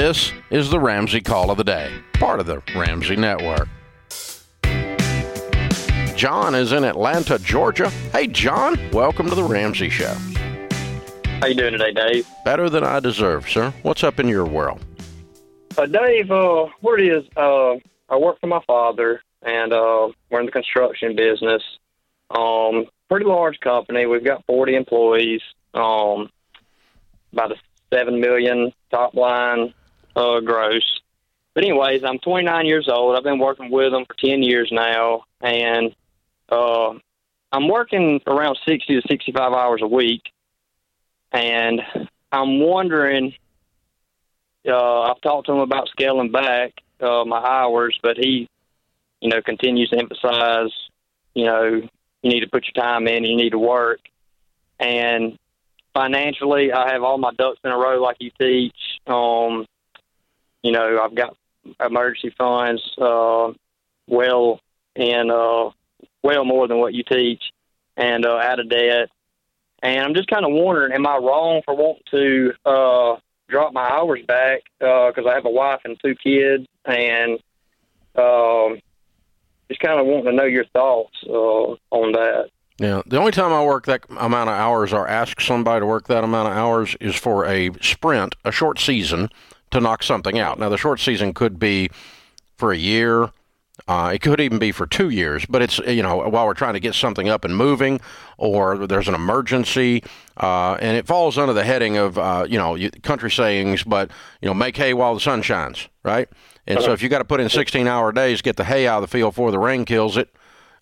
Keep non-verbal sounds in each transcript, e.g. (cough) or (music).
This is the Ramsey Call of the Day, part of the Ramsey Network. John is in Atlanta, Georgia. Hey, John, welcome to the Ramsey Show. How you doing today, Dave? Better than I deserve, sir. What's up in your world? Uh, Dave, uh, what it is, uh, I work for my father, and uh, we're in the construction business. Um, pretty large company. We've got 40 employees. Um, about a seven million top line uh, gross. But anyways, I'm 29 years old. I've been working with them for 10 years now, and uh, I'm working around 60 to 65 hours a week. And I'm wondering. Uh, I've talked to him about scaling back uh, my hours, but he, you know, continues to emphasize, you know, you need to put your time in, you need to work, and financially, I have all my ducks in a row, like you teach. Um, you know, I've got emergency funds, uh, well, and uh, well more than what you teach, and uh, out of debt. And I'm just kind of wondering, am I wrong for wanting to uh, drop my hours back because uh, I have a wife and two kids, and um, just kind of wanting to know your thoughts uh, on that. Yeah, the only time I work that amount of hours or ask somebody to work that amount of hours is for a sprint, a short season, to knock something out. Now, the short season could be for a year. Uh, it could even be for two years, but it's you know while we're trying to get something up and moving, or there's an emergency, uh, and it falls under the heading of uh, you know country sayings, but you know make hay while the sun shines, right? And so if you got to put in 16 hour days, get the hay out of the field before the rain kills it,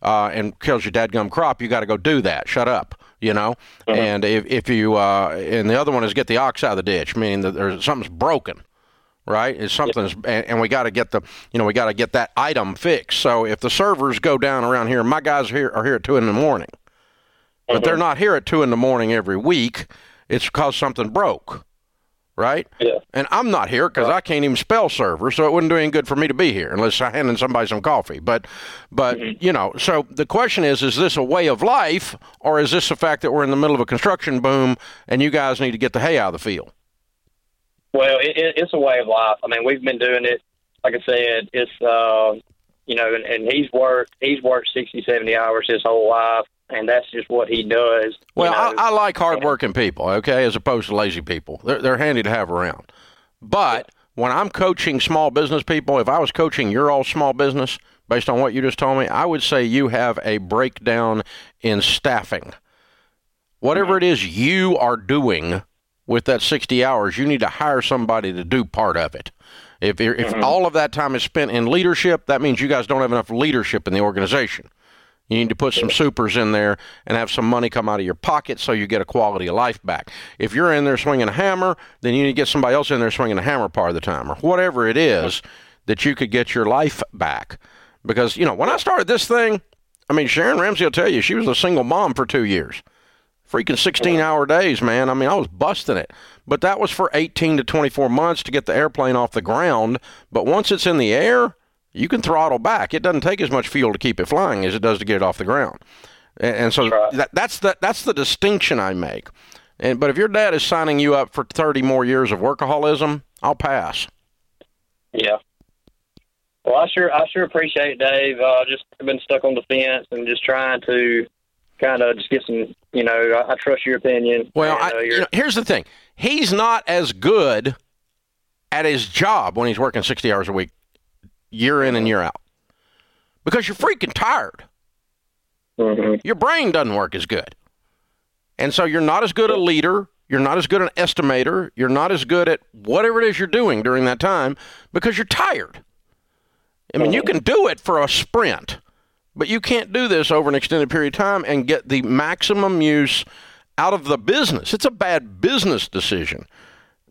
uh, and kills your dadgum crop, you got to go do that. Shut up, you know. Uh-huh. And if if you uh, and the other one is get the ox out of the ditch, meaning that there's something's broken right? Is something's and, and, we got to get the you know we got to get that item fixed. So if the servers go down around here, my guys here are here at two in the morning, but mm-hmm. they're not here at two in the morning every week. It's because something broke, right? Yeah. And I'm not here because right. I can't even spell server, so it wouldn't do any good for me to be here unless I handed somebody some coffee. But but mm-hmm. you know, so the question is: Is this a way of life, or is this the fact that we're in the middle of a construction boom and you guys need to get the hay out of the field? Well, it, it, it's a way of life. I mean, we've been doing it. Like I said, it's uh, you know, and, and he's worked he's worked 60, 70 hours his whole life, and that's just what he does. Well, you know? I, I, like hardworking people, okay, as opposed to lazy people. They're they're handy to have around. But when I'm coaching small business people, if I was coaching your all small business, based on what you just told me, I would say you have a breakdown in staffing. Whatever mm-hmm. it is you are doing with that 60 hours, you need to hire somebody to do part of it. If, if mm-hmm. all of that time is spent in leadership, that means you guys don't have enough leadership in the organization. You need to put some supers in there and have some money come out of your pocket so you get a quality of life back. If you're in there swinging a hammer, then you need to get somebody else in there swinging a hammer part of the time or whatever it is that you could get your life back. Because, you know, when I started this thing, I mean, Sharon Ramsey will tell you she was a single mom for two years freaking 16 hour days, man. I mean, I was busting it. But that was for 18 to 24 months to get the airplane off the ground. But once it's in the air, you can throttle back. It doesn't take as much fuel to keep it flying as it does to get it off the ground. And, and so right. that, that's the that's the distinction I make. And but if your dad is signing you up for 30 more years of workaholism, I'll pass. Yeah. Well, I sure I sure appreciate it, Dave. Uh, just been stuck on the fence and just trying to kind of just get some, you know, I, I trust your opinion. Well, and, uh, I, you know, here's the thing: he's not as good at his job when he's working 60 hours a week, year in and year out, because you're freaking tired. Mm-hmm. Your brain doesn't work as good, and so you're not as good a leader. You're not as good an estimator. You're not as good at whatever it is you're doing during that time because you're tired. I mean, you mm-hmm. can do it for a sprint but you can't do this over an extended period of time and get the maximum use out of the business. It's a bad business decision.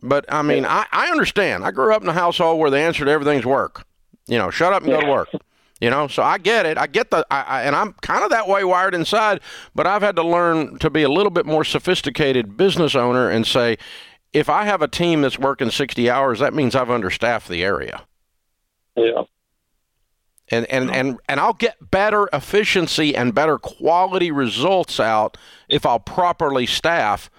But I mean, I, I understand. I grew up in a household where the answer to everything's work. You know, shut up and go to work. You know, so I get it. I get the, I, I, and I'm kind of that way wired inside. But I've had to learn to be a little bit more sophisticated business owner and say, if I have a team that's working 60 hours, that means I've understaffed the area. Yeah and and and and I'll get better efficiency and better quality results out if I'll properly staff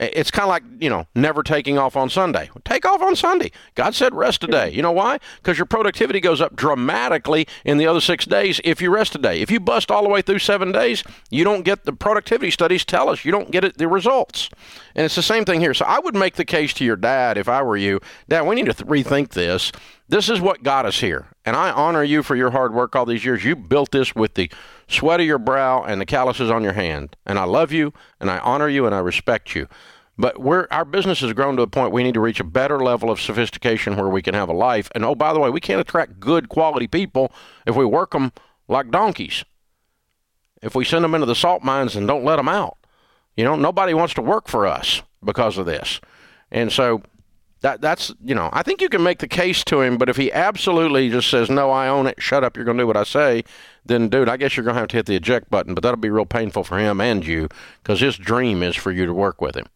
It's kind of like, you know, never taking off on Sunday. Take off on Sunday. God said rest a day. You know why? Because your productivity goes up dramatically in the other six days if you rest a day. If you bust all the way through seven days, you don't get the productivity studies tell us you don't get it, the results. And it's the same thing here. So I would make the case to your dad if I were you, Dad, we need to th- rethink this. This is what got us here. And I honor you for your hard work all these years. You built this with the sweat of your brow and the calluses on your hand. And I love you and I honor you and I respect you. But we're, our business has grown to a point we need to reach a better level of sophistication where we can have a life. And oh, by the way, we can't attract good quality people if we work them like donkeys. If we send them into the salt mines and don't let them out, you know, nobody wants to work for us because of this. And so that that's you know, I think you can make the case to him, but if he absolutely just says, No, I own it, shut up, you're gonna do what I say, then dude, I guess you're gonna have to hit the eject button, but that'll be real painful for him and you, because his dream is for you to work with him.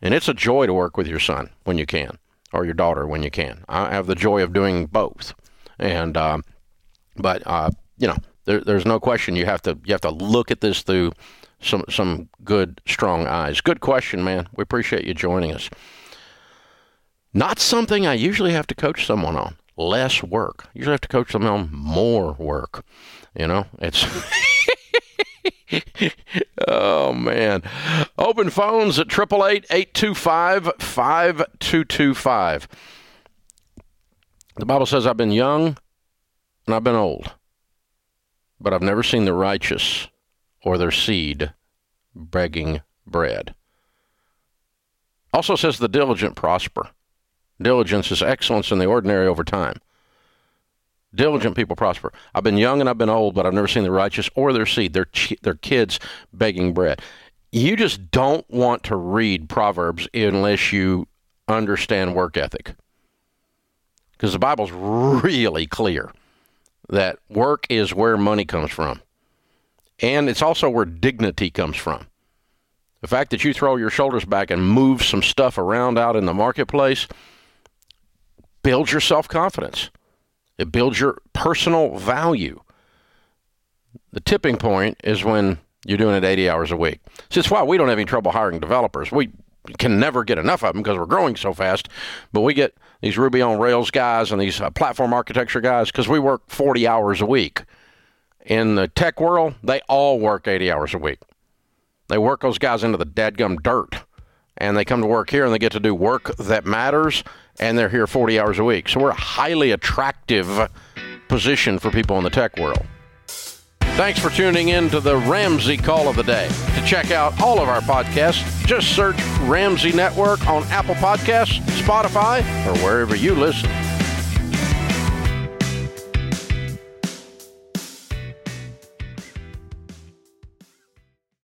And it's a joy to work with your son when you can, or your daughter when you can. I have the joy of doing both. And um, but uh, you know, there, there's no question you have to you have to look at this through some some good strong eyes. Good question, man. We appreciate you joining us. Not something I usually have to coach someone on. Less work. Usually have to coach them on more work. You know, it's. (laughs) oh man! Open phones at triple eight eight two five five two two five. The Bible says, "I've been young and I've been old, but I've never seen the righteous or their seed begging bread." Also says, "The diligent prosper." Diligence is excellence in the ordinary over time. Diligent people prosper. I've been young and I've been old, but I've never seen the righteous or their seed, their, their kids begging bread. You just don't want to read Proverbs unless you understand work ethic. Because the Bible's really clear that work is where money comes from. And it's also where dignity comes from. The fact that you throw your shoulders back and move some stuff around out in the marketplace builds your self confidence, it builds your personal value. The tipping point is when you're doing it 80 hours a week. So it's why we don't have any trouble hiring developers. We can never get enough of them because we're growing so fast. But we get these Ruby on Rails guys and these uh, platform architecture guys because we work 40 hours a week. In the tech world, they all work 80 hours a week. They work those guys into the dadgum dirt. And they come to work here and they get to do work that matters and they're here 40 hours a week. So we're a highly attractive position for people in the tech world. Thanks for tuning in to the Ramsey Call of the Day. To check out all of our podcasts, just search Ramsey Network on Apple Podcasts, Spotify, or wherever you listen.